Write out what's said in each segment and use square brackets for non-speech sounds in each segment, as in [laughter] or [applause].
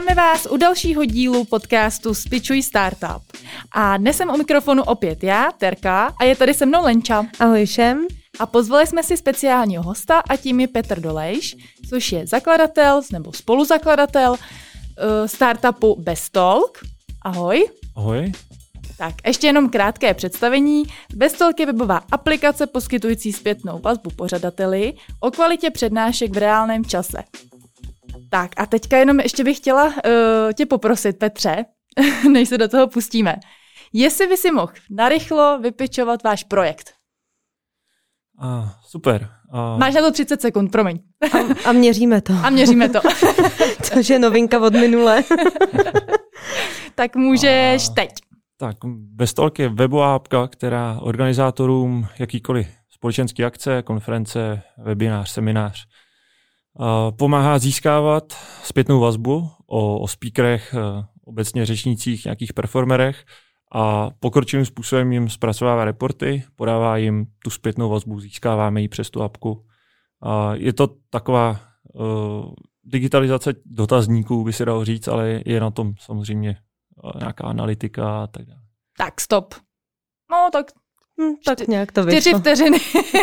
Vítáme vás u dalšího dílu podcastu Spičuj Startup. A dnes jsem u mikrofonu opět já, Terka, a je tady se mnou Lenča. Ahoj všem. A pozvali jsme si speciálního hosta a tím je Petr Dolejš, což je zakladatel nebo spoluzakladatel uh, startupu Bestalk. Ahoj. Ahoj. Tak, ještě jenom krátké představení. Bestalk je webová aplikace poskytující zpětnou vazbu pořadateli o kvalitě přednášek v reálném čase. Tak a teďka jenom ještě bych chtěla uh, tě poprosit, Petře, [laughs] než se do toho pustíme. Jestli by si mohl narychlo vypičovat váš projekt. A, super. A... Máš na to 30 sekund, promiň. A, a měříme to. A měříme to. [laughs] Což je novinka od minule. [laughs] tak můžeš a... teď. Tak Bestolk je webová apka, která organizátorům jakýkoliv společenské akce, konference, webinář, seminář pomáhá získávat zpětnou vazbu o, o speakerech, e, obecně řečnících, nějakých performerech a pokročilým způsobem jim zpracovává reporty, podává jim tu zpětnou vazbu, získáváme ji přes tu apku. A je to taková uh, digitalizace dotazníků, by se dalo říct, ale je na tom samozřejmě nějaká analytika a tak dále. Tak stop. No, tak Hmm, tak čty, nějak to vyšlo. Čtyři vteřiny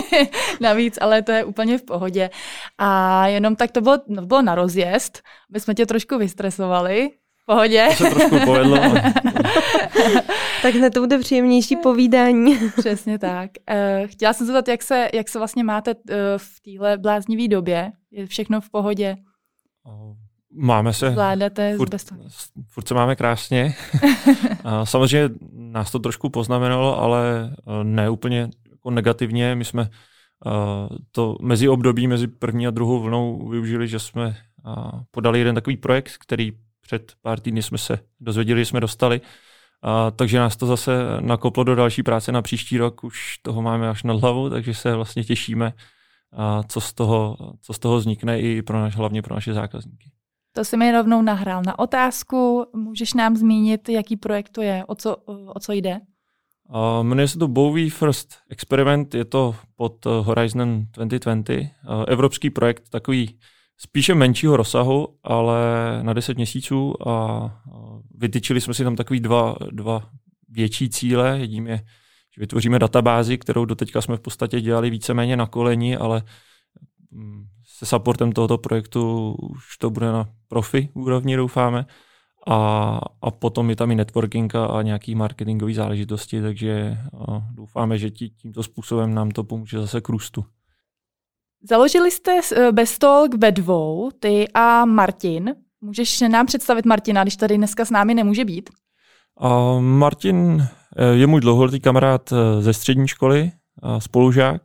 [laughs] navíc, ale to je úplně v pohodě. A jenom tak to bylo, no, bylo na rozjezd, my jsme tě trošku vystresovali. V pohodě. To se trošku povedlo. [laughs] tak hned to bude příjemnější povídání. [laughs] Přesně tak. Uh, chtěla jsem se zeptat, jak se, jak se vlastně máte uh, v téhle bláznivé době? Je všechno v pohodě? Máme se. Zvládáte furt, bez toho. Furt se máme krásně. [laughs] Samozřejmě nás to trošku poznamenalo, ale eh, ne úplně jako negativně. My jsme uh, to mezi období, mezi první a druhou vlnou využili, že jsme uh, podali jeden takový projekt, který před pár týdny jsme se dozvěděli, že jsme dostali. Uh, takže nás to zase nakoplo do další práce na příští rok. Už toho máme až nad hlavu, takže se vlastně těšíme, uh, co, z toho, co z toho vznikne i pro naš, hlavně pro naše zákazníky. To si mi rovnou nahrál na otázku. Můžeš nám zmínit, jaký projekt to je, o co, o co jde? Uh, jmenuje se to Bowie First Experiment, je to pod uh, Horizon 2020. Uh, evropský projekt, takový spíše menšího rozsahu, ale na 10 měsíců a uh, vytyčili jsme si tam takový dva, dva větší cíle. Jedním je, že vytvoříme databázi, kterou doteďka jsme v podstatě dělali víceméně na koleni, ale um, se supportem tohoto projektu už to bude na profi úrovni, doufáme. A, a potom je tam i networking a nějaký marketingové záležitosti, takže doufáme, že tí, tímto způsobem nám to pomůže zase k růstu. Založili jste e, Bestolk ve dvou, ty a Martin. Můžeš nám představit Martina, když tady dneska s námi nemůže být? Uh, Martin e, je můj dlouholetý kamarád e, ze střední školy, spolužák.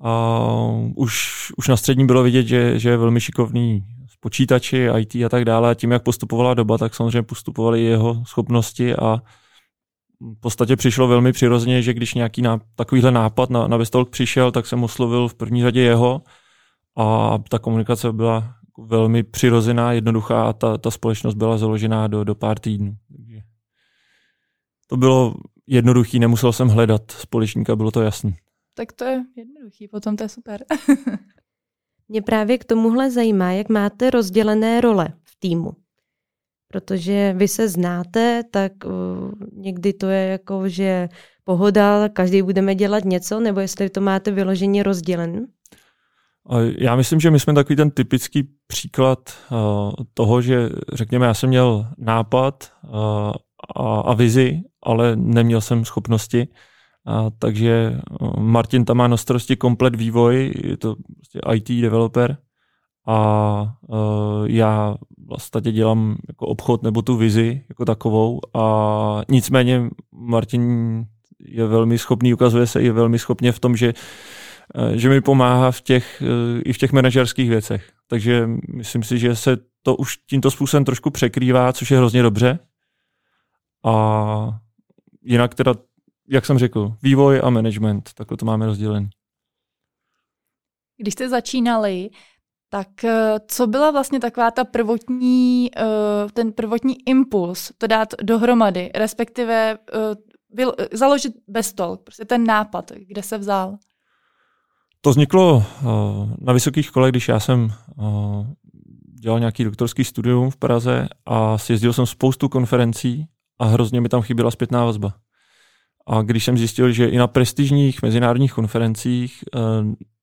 A už, už na střední bylo vidět, že, že je velmi šikovný s počítači, IT a tak dále. A tím, jak postupovala doba, tak samozřejmě postupovaly jeho schopnosti a v podstatě přišlo velmi přirozeně, že když nějaký ná, takovýhle nápad na, na Vestolk přišel, tak jsem oslovil v první řadě jeho a ta komunikace byla velmi přirozená, jednoduchá a ta, ta společnost byla založená do, do pár týdnů. Takže to bylo jednoduchý, nemusel jsem hledat společníka, bylo to jasné. Tak to je jednoduchý, potom to je super. [laughs] Mě právě k tomuhle zajímá, jak máte rozdělené role v týmu. Protože vy se znáte, tak uh, někdy to je jako, že pohoda, každý budeme dělat něco, nebo jestli to máte vyloženě rozdělen? Já myslím, že my jsme takový ten typický příklad uh, toho, že řekněme, já jsem měl nápad uh, a, a vizi, ale neměl jsem schopnosti. A, takže Martin tam má na starosti komplet vývoj, je to prostě IT developer a uh, já vlastně dělám jako obchod nebo tu vizi jako takovou a nicméně Martin je velmi schopný, ukazuje se i velmi schopně v tom, že, že mi pomáhá v těch, i v těch manažerských věcech. Takže myslím si, že se to už tímto způsobem trošku překrývá, což je hrozně dobře. A jinak teda jak jsem řekl, vývoj a management, takhle to máme rozdělené. Když jste začínali, tak eh, co byla vlastně taková ta prvotní, eh, ten prvotní impuls to dát dohromady, respektive eh, založit Bestol, prostě ten nápad, kde se vzal? To vzniklo na vysokých škole, když já jsem dělal nějaký doktorský studium v Praze a sjezdil jsem spoustu konferencí a hrozně mi tam chyběla zpětná vazba. A když jsem zjistil, že i na prestižních mezinárodních konferencích eh,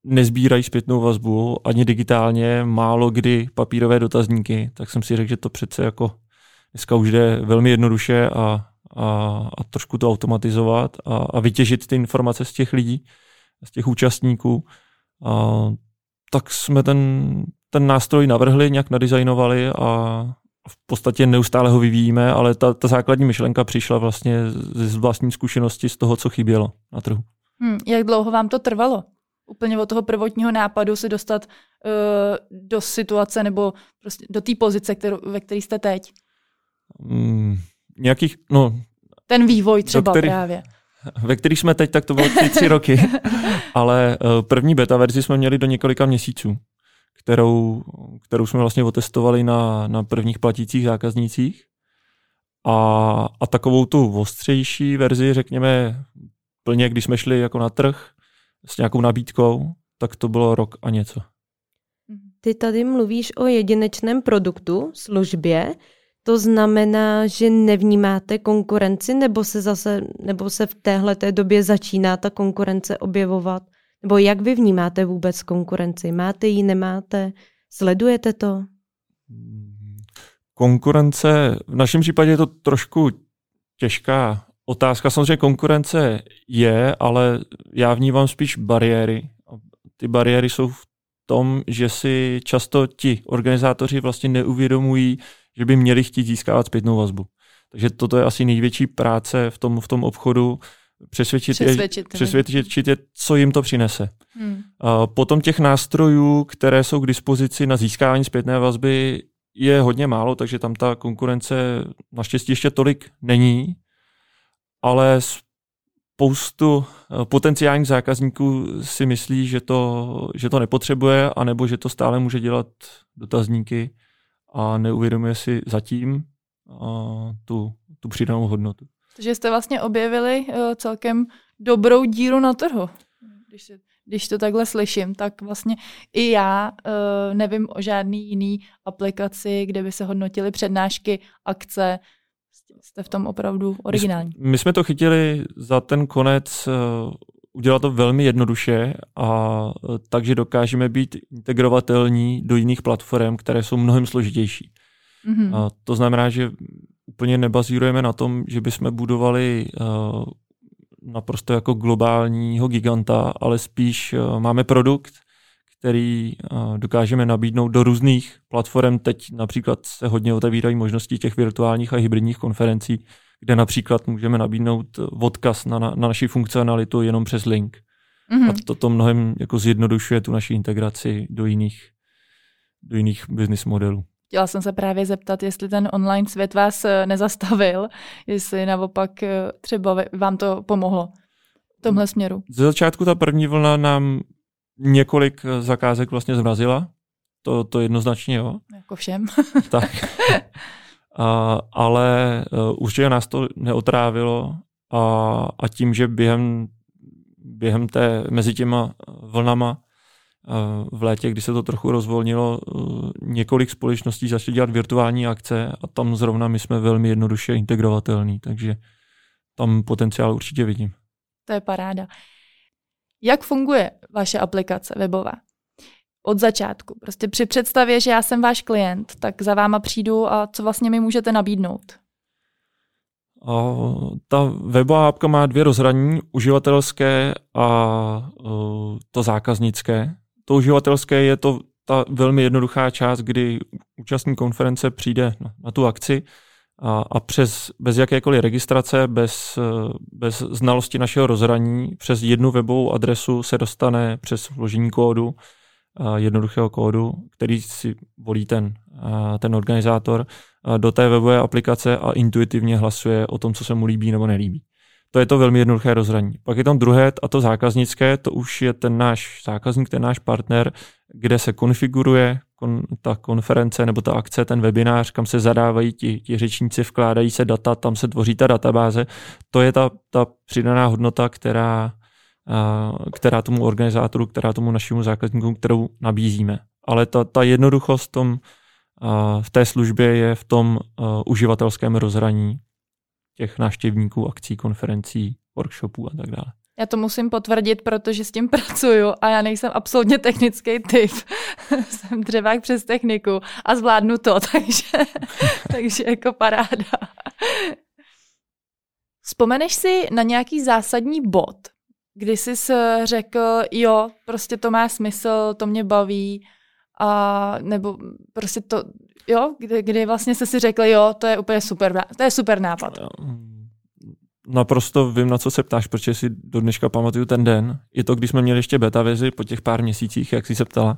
nezbírají zpětnou vazbu ani digitálně, málo kdy papírové dotazníky, tak jsem si řekl, že to přece jako dneska už jde velmi jednoduše a, a, a trošku to automatizovat a, a vytěžit ty informace z těch lidí, z těch účastníků. A, tak jsme ten, ten nástroj navrhli, nějak nadizajnovali a v podstatě neustále ho vyvíjíme, ale ta, ta základní myšlenka přišla vlastně z vlastní zkušenosti z toho, co chybělo na trhu. Hmm, jak dlouho vám to trvalo? Úplně od toho prvotního nápadu se dostat uh, do situace nebo prostě do té pozice, kterou, ve které jste teď? Hmm, nějakých, no... Ten vývoj třeba který, právě. Ve kterých jsme teď, tak to bylo ty tři roky, [laughs] ale uh, první beta verzi jsme měli do několika měsíců kterou, kterou jsme vlastně otestovali na, na prvních platících zákaznících. A, a takovou tu ostřejší verzi, řekněme, plně, když jsme šli jako na trh s nějakou nabídkou, tak to bylo rok a něco. Ty tady mluvíš o jedinečném produktu, službě. To znamená, že nevnímáte konkurenci, nebo se zase, nebo se v téhle době začíná ta konkurence objevovat? Nebo jak vy vnímáte vůbec konkurenci? Máte ji, nemáte? Sledujete to? Konkurence, v našem případě je to trošku těžká otázka. Samozřejmě konkurence je, ale já vnímám spíš bariéry. Ty bariéry jsou v tom, že si často ti organizátoři vlastně neuvědomují, že by měli chtít získávat zpětnou vazbu. Takže toto je asi největší práce v tom, v tom obchodu, přesvědčit, přesvědčit, je, přesvědčit je, co jim to přinese. Hmm. A potom těch nástrojů, které jsou k dispozici na získání zpětné vazby, je hodně málo, takže tam ta konkurence naštěstí ještě tolik není, ale spoustu eh, potenciálních zákazníků si myslí, že to, že to nepotřebuje, anebo že to stále může dělat dotazníky a neuvědomuje si zatím tu, tu přidanou hodnotu. Takže jste vlastně objevili uh, celkem dobrou díru na trhu. Když, se, když to takhle slyším, tak vlastně i já uh, nevím o žádný jiný aplikaci, kde by se hodnotily přednášky, akce. Jste v tom opravdu originální. My, my jsme to chytili za ten konec uh, udělat to velmi jednoduše a uh, takže dokážeme být integrovatelní do jiných platform, které jsou mnohem složitější. Mm-hmm. A to znamená, že úplně nebazírujeme na tom, že bychom budovali uh, naprosto jako globálního giganta, ale spíš uh, máme produkt, který uh, dokážeme nabídnout do různých platform. Teď například se hodně otevírají možnosti těch virtuálních a hybridních konferencí, kde například můžeme nabídnout odkaz na, na, na naši funkcionalitu jenom přes link. Mm-hmm. A toto mnohem jako zjednodušuje tu naši integraci do jiných, do jiných business modelů. Chtěla jsem se právě zeptat, jestli ten online svět vás eh, nezastavil, jestli naopak eh, třeba vám to pomohlo v tomhle směru. Ze začátku ta první vlna nám několik eh, zakázek vlastně zmrazila. To, to jednoznačně jo. Jako všem. [laughs] tak. A, ale uh, určitě nás to neotrávilo a, a tím, že během, během té, mezi těma vlnama v létě, kdy se to trochu rozvolnilo, eh, několik společností začaly dělat virtuální akce a tam zrovna my jsme velmi jednoduše integrovatelní, takže tam potenciál určitě vidím. To je paráda. Jak funguje vaše aplikace webová? Od začátku. Prostě při představě, že já jsem váš klient, tak za váma přijdu a co vlastně mi můžete nabídnout? A ta webová apka má dvě rozhraní, uživatelské a uh, to zákaznické. To uživatelské je to ta velmi jednoduchá část, kdy účastník konference přijde na, na tu akci a, a přes, bez jakékoliv registrace, bez, bez znalosti našeho rozhraní, přes jednu webovou adresu se dostane přes vložení kódu, jednoduchého kódu, který si volí ten, ten organizátor, do té webové aplikace a intuitivně hlasuje o tom, co se mu líbí nebo nelíbí. To je to velmi jednoduché rozhraní. Pak je tam druhé, a to zákaznické, to už je ten náš zákazník, ten náš partner, kde se konfiguruje kon, ta konference nebo ta akce, ten webinář, kam se zadávají ti, ti řečníci, vkládají se data, tam se tvoří ta databáze. To je ta, ta přidaná hodnota, která, která tomu organizátoru, která tomu našemu zákazníku, kterou nabízíme. Ale ta, ta jednoduchost v tom, v té službě je v tom uživatelském rozhraní těch návštěvníků, akcí, konferencí, workshopů a tak dále. Já to musím potvrdit, protože s tím pracuju a já nejsem absolutně technický typ. [laughs] Jsem dřevák přes techniku a zvládnu to, [laughs] takže, takže jako paráda. Vzpomeneš si na nějaký zásadní bod, kdy jsi řekl, jo, prostě to má smysl, to mě baví, a nebo prostě to, jo, kdy, kdy vlastně jsi si řekl, jo, to je úplně super, to je super nápad. Naprosto vím, na co se ptáš, protože si do dneška pamatuju ten den. Je to, když jsme měli ještě beta vizi po těch pár měsících, jak jsi se ptala.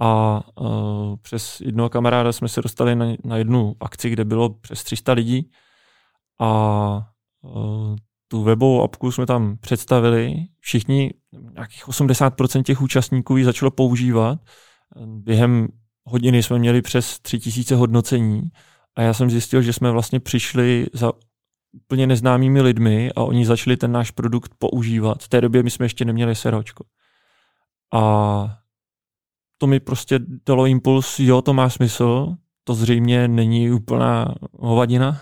A uh, přes jednoho kamaráda jsme se dostali na, na jednu akci, kde bylo přes 300 lidí. A uh, tu webovou apku jsme tam představili. Všichni, nějakých 80% těch účastníků ji začalo používat. Během hodiny jsme měli přes 3000 hodnocení a já jsem zjistil, že jsme vlastně přišli za úplně neznámými lidmi a oni začali ten náš produkt používat. V té době my jsme ještě neměli seročko. A to mi prostě dalo impuls, jo, to má smysl, to zřejmě není úplná hovadina,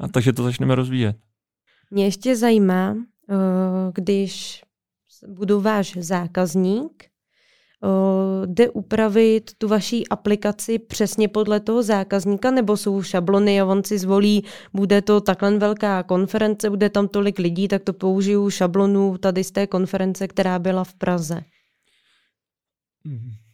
a takže to začneme rozvíjet. Mě ještě zajímá, eh, když budu váš zákazník, jde upravit tu vaší aplikaci přesně podle toho zákazníka, nebo jsou šablony a on si zvolí, bude to takhle velká konference, bude tam tolik lidí, tak to použiju šablonu tady z té konference, která byla v Praze.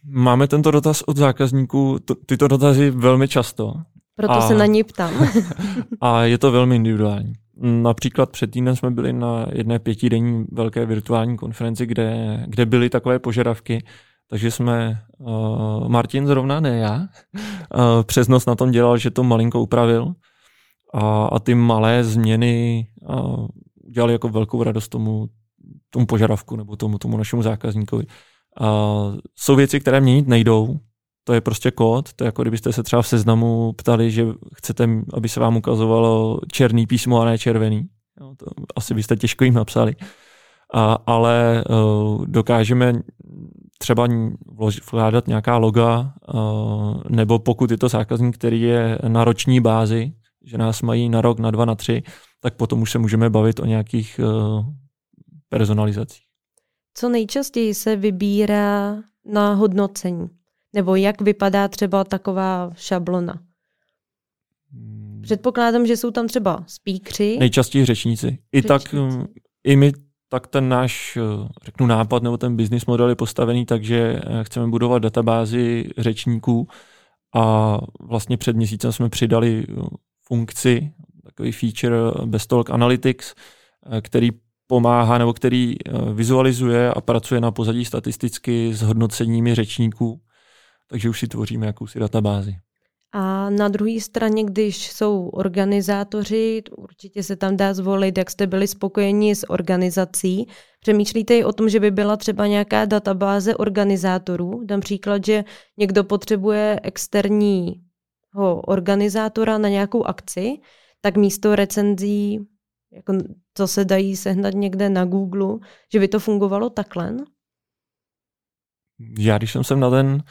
Máme tento dotaz od zákazníků, tyto dotazy velmi často. Proto a, se na ní ptám. [laughs] a je to velmi individuální. Například před týdnem jsme byli na jedné pětidenní velké virtuální konferenci, kde, kde byly takové požadavky, takže jsme, uh, Martin zrovna, ne já, uh, [laughs] přes noc na tom dělal, že to malinko upravil a, a ty malé změny uh, udělali jako velkou radost tomu, tomu požadavku nebo tomu, tomu našemu zákazníkovi. Uh, jsou věci, které měnit nejdou, to je prostě kód, to je jako kdybyste se třeba v seznamu ptali, že chcete, aby se vám ukazovalo černý písmo a ne červený. Jo, to asi byste těžko jim napsali. A, ale uh, dokážeme třeba vkládat nějaká loga, nebo pokud je to zákazník, který je na roční bázi, že nás mají na rok, na dva, na tři, tak potom už se můžeme bavit o nějakých personalizacích. Co nejčastěji se vybírá na hodnocení? Nebo jak vypadá třeba taková šablona? Hmm. Předpokládám, že jsou tam třeba speakři. Nejčastěji řečníci. I řečníci. tak i my tak ten náš, eh, řeknu, nápad nebo ten business model je postavený tak, že eh, chceme budovat databázi řečníků a vlastně před měsícem jsme přidali eh, funkci, takový feature Best Talk Analytics, který pomáhá nebo který vizualizuje a pracuje na pozadí statisticky s hodnoceními řečníků, takže už si tvoříme jakousi databázi. A na druhé straně, když jsou organizátoři, určitě se tam dá zvolit, jak jste byli spokojeni s organizací. Přemýšlíte i o tom, že by byla třeba nějaká databáze organizátorů? Dám příklad, že někdo potřebuje externího organizátora na nějakou akci, tak místo recenzí, jako co se dají sehnat někde na Google, že by to fungovalo takhle? Já, když jsem sem na ten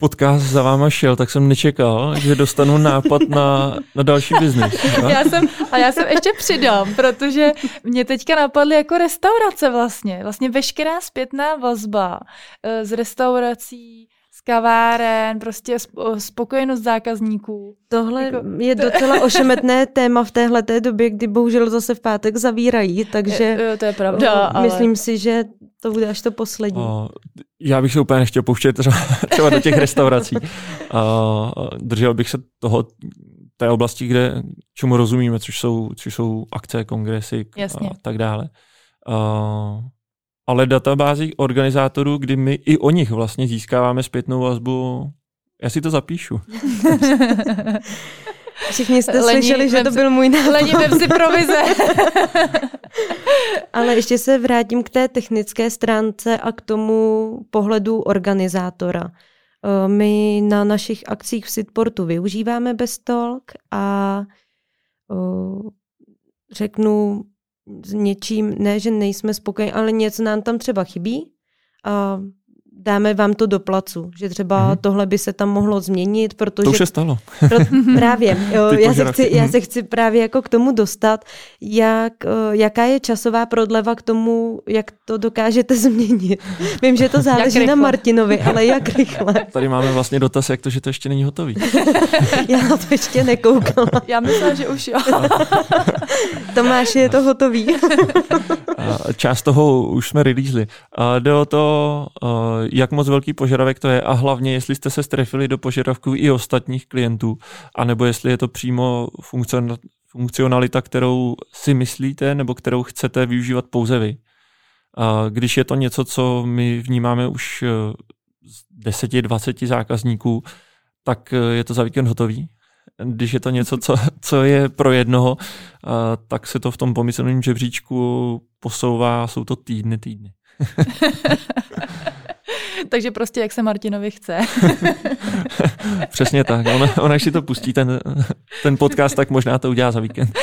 podcast za váma šel, tak jsem nečekal, že dostanu nápad na, na další biznis. Já jsem, a já jsem ještě přidám, protože mě teďka napadly jako restaurace vlastně. Vlastně veškerá zpětná vazba eh, z restaurací, z kaváren, prostě spokojenost zákazníků. Tohle jako, je docela ošemetné [laughs] téma v téhle době, kdy bohužel zase v pátek zavírají, takže je, to je pravda, ale... myslím si, že to bude až to poslední. Uh, já bych se úplně nechtěl pouštět třeba, [laughs] třeba do těch restaurací. [laughs] Uh, držel bych se toho té oblasti, kde čemu rozumíme, což jsou, což jsou akce, kongresy Jasně. a tak dále. Uh, ale databází organizátorů, kdy my i o nich vlastně získáváme zpětnou vazbu, já si to zapíšu. [laughs] Všichni jste Lení, slyšeli, že to byl můj nápad. Lení, si provize. [laughs] Ale ještě se vrátím k té technické stránce a k tomu pohledu organizátora. Eh, my na našich akcích v Sitportu využíváme Bestolk a eh, řeknu s něčím, ne, že nejsme spokojeni, ale něco nám tam třeba chybí. A dáme vám to do placu, že třeba mm-hmm. tohle by se tam mohlo změnit, protože... To už se stalo. Pro, [laughs] právě, jo, já, se chci, já se chci právě jako k tomu dostat, jak, eh, jaká je časová prodleva k tomu, jak to dokážete [laughs] změnit. Vím, že to záleží na Martinovi, ale jak [laughs] rychle. Tady máme vlastně dotaz, jak to, že to ještě není hotový. já na to ještě nekoukala. Já myslím, že už jo. Tomáš, je to hotový. Část toho už jsme releasli. Jde o to, jak moc velký požadavek to je a hlavně, jestli jste se strefili do požadavků i ostatních klientů, anebo jestli je to přímo funkcionalita, kterou si myslíte nebo kterou chcete využívat pouze vy. Když je to něco, co my vnímáme už eh, z 10-20 zákazníků, tak eh, je to za víkend hotový. Když je to něco, co, co je pro jednoho, tak se to v tom pomyslném žebříčku posouvá, jsou to týdny, týdny. [laughs] [laughs] Takže prostě jak se Martinovi chce. [laughs] Přesně tak. Ona, ona když si to pustí, ten, ten podcast, tak možná to udělá za víkend.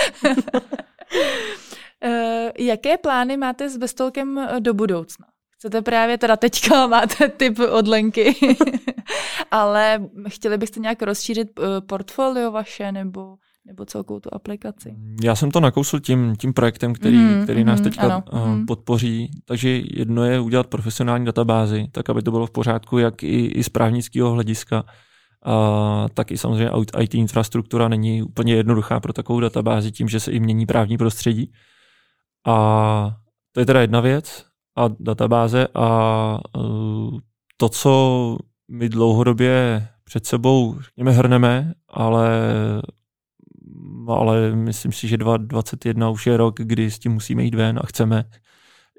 Uh, [laughs] jaké plány máte s Bestolkem eh, do budoucna? Chcete právě, teda teďka máte typ od Lenky, ale chtěli byste nějak rozšířit eh, portfolio vaše nebo nebo celkou tu aplikaci. Já jsem to nakousl tím, tím projektem, který, mm, který nás mm, teďka ano, uh, mm. podpoří. Takže jedno je udělat profesionální databázi, tak aby to bylo v pořádku, jak i, i z právnického hlediska, a tak i samozřejmě IT infrastruktura není úplně jednoduchá pro takovou databázi tím, že se i mění právní prostředí. A to je teda jedna věc a databáze a uh, to, co my dlouhodobě před sebou, řekněme, hrneme, ale ale myslím si, že 2021 už je rok, kdy s tím musíme jít ven a chceme,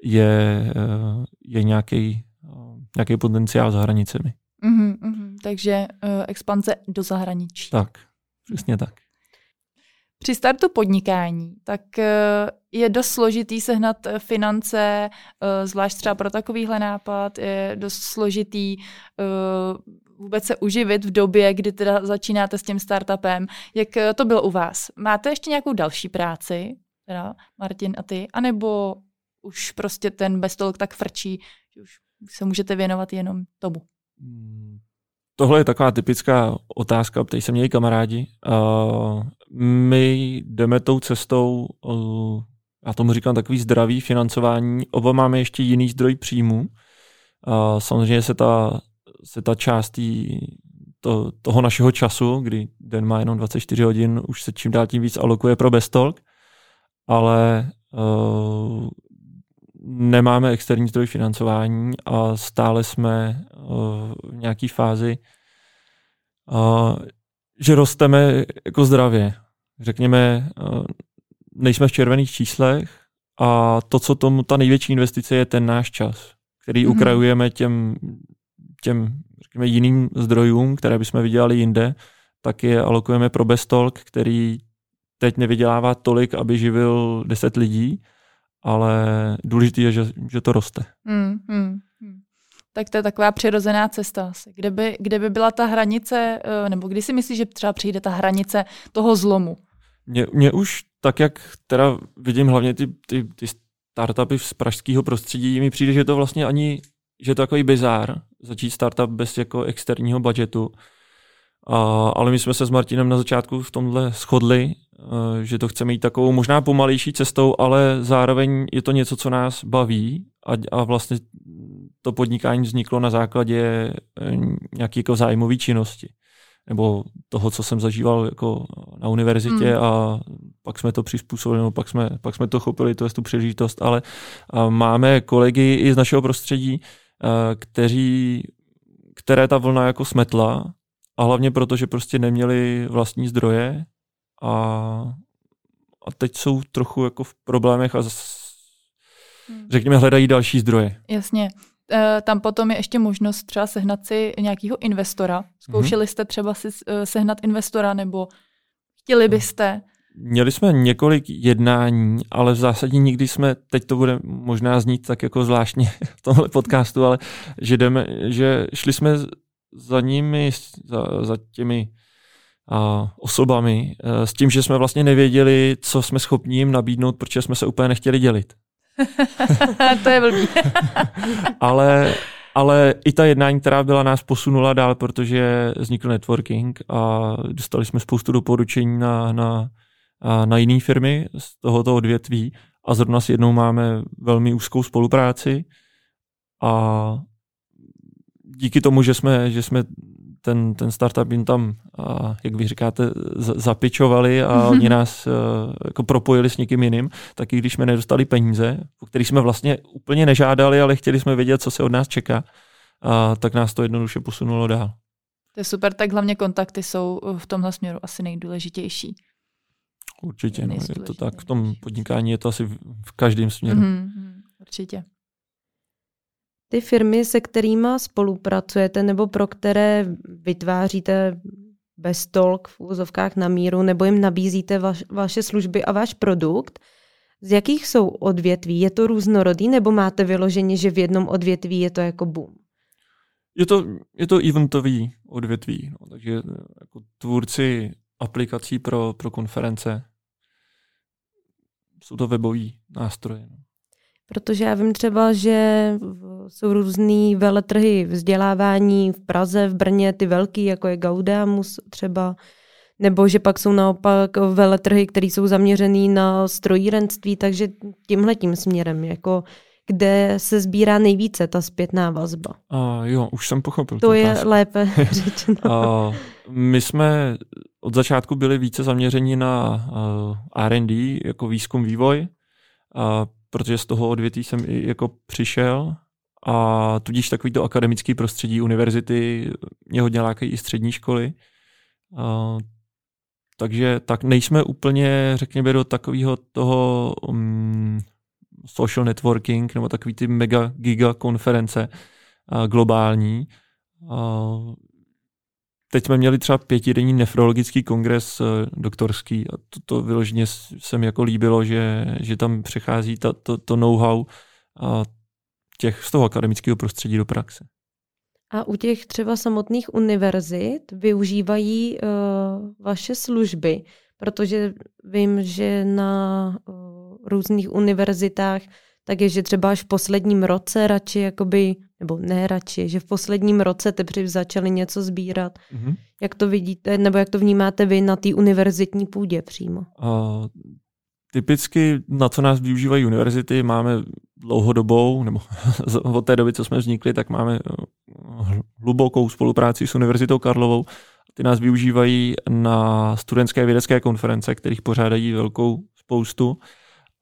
je, eh, je nějaký, eh, nějaký potenciál za hranicemi. Mm-hmm, mm-hmm. Takže uh, expanze do zahraničí. Tak, přesně tak. Při startu podnikání tak je dost složitý sehnat finance, zvlášť třeba pro takovýhle nápad, je dost složitý vůbec se uživit v době, kdy teda začínáte s tím startupem. Jak to bylo u vás? Máte ještě nějakou další práci, teda Martin a ty, anebo už prostě ten bestolk tak frčí, že už se můžete věnovat jenom tomu? Hmm. Tohle je taková typická otázka, ptají se mě kamarádi. Uh, my jdeme tou cestou, uh, já tomu říkám takový zdravý financování, oba máme ještě jiný zdroj příjmu. Uh, samozřejmě se ta se ta část tý, to, toho našeho času, kdy den má jenom 24 hodin, už se čím dál tím víc alokuje pro Bestolk, ale uh, nemáme externí zdroj financování a stále jsme uh, v nějaké fázi, uh, že rosteme jako zdravě. Řekněme, uh, nejsme v červených číslech a to, co tomu ta největší investice je ten náš čas, který mm-hmm. ukrajujeme těm těm řekněme, jiným zdrojům, které bychom vydělali jinde, tak je alokujeme pro Bestolk, který teď nevydělává tolik, aby živil 10 lidí, ale důležité je, že, že to roste. Hmm, hmm, hmm. Tak to je taková přirozená cesta asi. Kde by, kde by byla ta hranice, eh, nebo kdy si myslíš, že třeba přijde ta hranice toho zlomu? Mně, mě už tak, jak teda vidím hlavně ty, ty, ty startupy z pražského prostředí, mi přijde, že to vlastně ani že je to takový bizár začít startup bez jako externího budgetu. A, ale my jsme se s Martinem na začátku v tomhle shodli, eh, že to chceme jít takovou možná pomalejší cestou, ale zároveň je to něco, co nás baví a, a vlastně to podnikání vzniklo na základě eh, nějaké jako zájmové činnosti nebo toho, co jsem zažíval jako na univerzitě mm. a pak jsme to přizpůsobili, no pak jsme, pak jsme to chopili, to je tu příležitost, ale máme kolegy i z našeho prostředí, kteří, které ta vlna jako smetla a hlavně proto, že prostě neměli vlastní zdroje a, a teď jsou trochu jako v problémech a hmm. řekněme hledají další zdroje. Jasně. E, tam potom je ještě možnost třeba sehnat si nějakého investora. Zkoušeli jste třeba si eh, sehnat investora nebo chtěli byste? Měli jsme několik jednání, ale v zásadě nikdy jsme, teď to bude možná znít tak jako zvláštně [laughs] v tomhle podcastu, ale že, jdeme, že šli jsme za nimi, za, za těmi a, osobami, a, e, s tím, že jsme vlastně nevěděli, co jsme schopni jim nabídnout, protože jsme se úplně nechtěli dělit. [laughs] to je blbý. [laughs] ale Ale i ta jednání, která byla, nás posunula dál, protože vznikl networking a dostali jsme spoustu doporučení na, na, na jiné firmy z tohoto odvětví a zrovna s jednou máme velmi úzkou spolupráci a díky tomu, že jsme, že jsme ten, ten startup jim tam, a, jak vy říkáte, zapičovali a mm-hmm. oni nás a, jako propojili s někým jiným, tak i když jsme nedostali peníze, po kterých jsme vlastně úplně nežádali, ale chtěli jsme vědět, co se od nás čeká, a, tak nás to jednoduše posunulo dál. To je super, tak hlavně kontakty jsou v tomhle směru asi nejdůležitější. Určitě, no, je to tak. V tom podnikání je to asi v každém směru. Mm-hmm, určitě. Ty firmy, se kterými spolupracujete nebo pro které vytváříte bez tolk v úzovkách na míru nebo jim nabízíte vaš, vaše služby a váš produkt, z jakých jsou odvětví? Je to různorodý nebo máte vyloženě, že v jednom odvětví je to jako boom? Je to, je to eventový odvětví, no, takže jako tvůrci aplikací pro, pro konference jsou to webové nástroje. No. Protože já vím třeba, že jsou různý veletrhy vzdělávání v Praze, v Brně, ty velký, jako je Gaudamus třeba, nebo že pak jsou naopak veletrhy, které jsou zaměřený na strojírenství, takže tímhle tím směrem, jako kde se sbírá nejvíce ta zpětná vazba. A jo, už jsem pochopil. To je otázku. lépe [laughs] [laughs] řečeno. A my jsme od začátku byli více zaměřeni na uh, R&D, jako výzkum, vývoj, a protože z toho odvětví jsem i jako přišel a tudíž takovýto akademický prostředí univerzity mě hodně lákají i střední školy. A, takže tak nejsme úplně, řekněme, do takového toho um, social networking nebo takový ty mega giga konference globální. Teď jsme měli třeba pětidenní nefrologický kongres uh, doktorský a to, to vyloženě se mi jako líbilo, že, že tam přechází ta, to, to know-how těch, z toho akademického prostředí do praxe. A u těch třeba samotných univerzit využívají uh, vaše služby, protože vím, že na uh, různých univerzitách tak je, že třeba až v posledním roce radši, jakoby, nebo ne radši, že v posledním roce teprve začali něco sbírat. Mm-hmm. Jak to vidíte, nebo jak to vnímáte vy na té univerzitní půdě přímo? Uh, typicky, na co nás využívají univerzity, máme dlouhodobou, nebo [laughs] od té doby, co jsme vznikli, tak máme eh, hlubokou spolupráci s Univerzitou Karlovou. Ty nás využívají na studentské vědecké konference, kterých pořádají velkou spoustu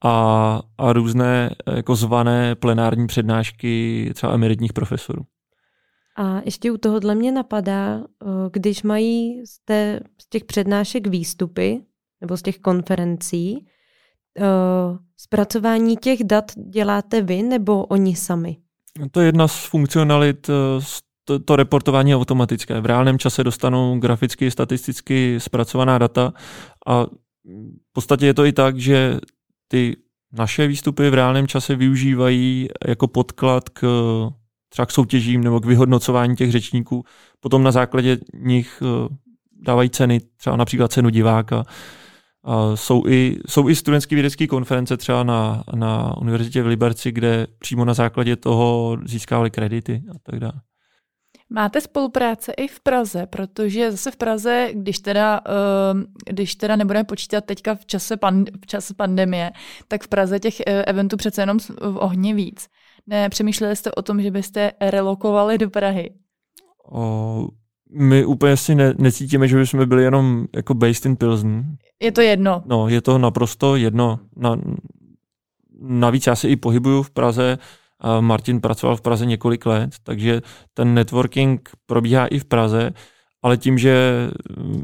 a, a různé eh, jako zvané plenární přednášky třeba emeritních profesorů. A ještě u tohohle mě napadá, eh, když mají z, té, z těch přednášek výstupy nebo z těch konferencí, eh, zpracování těch dat děláte vy nebo oni sami? To je jedna z funkcionalit to, to reportování automatické. V reálném čase dostanou graficky, statisticky zpracovaná data a v podstatě je to i tak, že ty naše výstupy v reálném čase využívají jako podklad k třeba k soutěžím nebo k vyhodnocování těch řečníků. Potom na základě nich eh, dávají ceny, třeba například cenu diváka. A jsou i, jsou i studentské vědecké konference třeba na, na univerzitě v Liberci, kde přímo na základě toho získávali kredity a tak dále. Máte spolupráce i v Praze, protože zase v Praze, když teda, ehm, když teda nebudeme počítat teďka v čase, pan, v čase pandemie, tak v Praze těch eh, eventů přece jenom v ohně víc. Ne, přemýšleli jste o tom, že byste relokovali do Prahy? O, my úplně si ne, necítíme, že bychom byli jenom jako based in Pilsen. Je to jedno? No, je to naprosto jedno. Na, navíc já se i pohybuju v Praze, Martin pracoval v Praze několik let, takže ten networking probíhá i v Praze, ale tím, že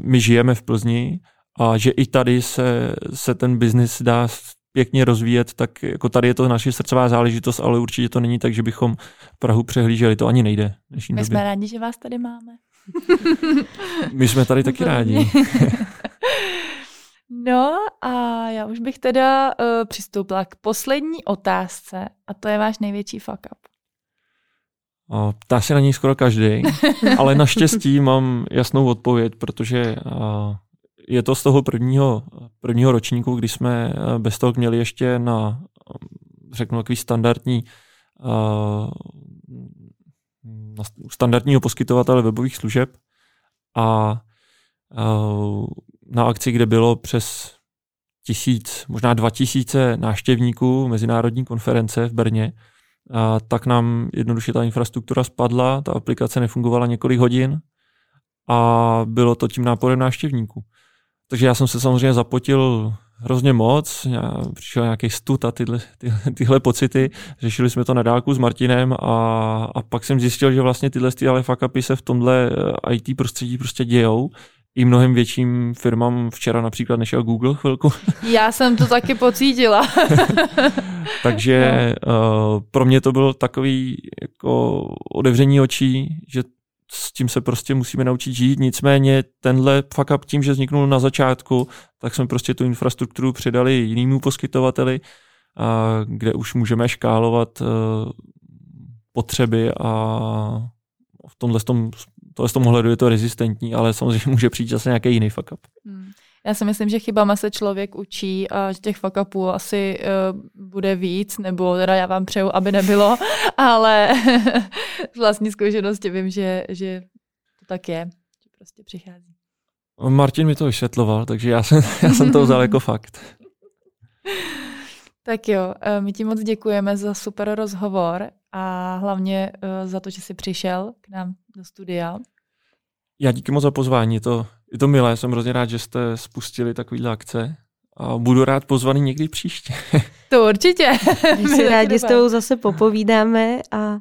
my žijeme v Plzni a že i tady se, se ten biznis dá pěkně rozvíjet, tak jako tady je to naše srdcová záležitost, ale určitě to není tak, že bychom Prahu přehlíželi, to ani nejde. My době. jsme rádi, že vás tady máme. My jsme tady taky rádi. No a já už bych teda uh, přistoupila k poslední otázce a to je váš největší fuck up. ptá se na ní skoro každý, [laughs] ale naštěstí mám jasnou odpověď, protože uh, je to z toho prvního, prvního ročníku, kdy jsme bez toho měli ještě na, řeknu, takový standardní uh, na standardního poskytovatele webových služeb a na akci, kde bylo přes tisíc, možná dva tisíce návštěvníků mezinárodní konference v Brně, a tak nám jednoduše ta infrastruktura spadla, ta aplikace nefungovala několik hodin a bylo to tím náporem návštěvníků. Takže já jsem se samozřejmě zapotil hrozně moc, přišel nějaký stud a tyhle, tyhle, tyhle pocity, řešili jsme to na dálku s Martinem a, a pak jsem zjistil, že vlastně tyhle ty ale fuck se v tomhle eh, IT prostředí prostě dějou i mnohem větším firmám včera například nešel Google chvilku. [laughs] Já jsem to taky pocítila. [laughs] Takže no. uh, pro mě to byl takový jako otevření očí, že s tím se prostě musíme naučit žít, nicméně tenhle fuck up tím, že vzniknul na začátku, tak jsme prostě tu infrastrukturu předali jinému poskytovateli, a kde už můžeme škálovat uh, potřeby a v tomhle tom, tohle z tom ohledu je to rezistentní, ale samozřejmě může přijít zase nějaký jiný fuck up. Hmm. Já si myslím, že chybama se člověk učí a že těch fuck upů asi uh, bude víc, nebo teda já vám přeju, aby nebylo, [laughs] ale [laughs] z vlastní zkušenosti vím, že, že to tak je, že prostě přichází. Martin mi to vysvětloval, takže já jsem, já jsem to vzal jako fakt. [laughs] Tak jo, eh, my ti moc děkujeme za super rozhovor a hlavně uh, za to, že jsi přišel k nám do studia. Já díky moc za pozvání, to, je to milé, jsem hrozně rád, že jste spustili takovýhle akce a budu rád pozvaný někdy příště. [laughs] To určitě. [laughs] My [laughs] si rádi s tebou zase popovídáme a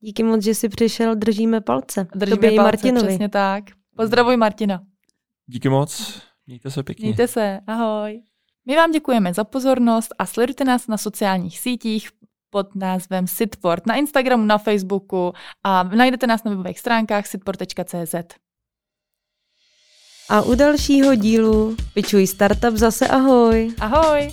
díky moc, že jsi přišel, držíme palce. Držíme Tobě palce, Martinovi. přesně tak. Pozdravuj Martina. Díky moc, mějte se pěkně. Mějte se, ahoj. My vám děkujeme za pozornost a sledujte nás na sociálních sítích pod názvem Sitport na Instagramu, na Facebooku a najdete nás na webových stránkách sitport.cz. A u dalšího dílu Pičuj Startup zase ahoj. Ahoj.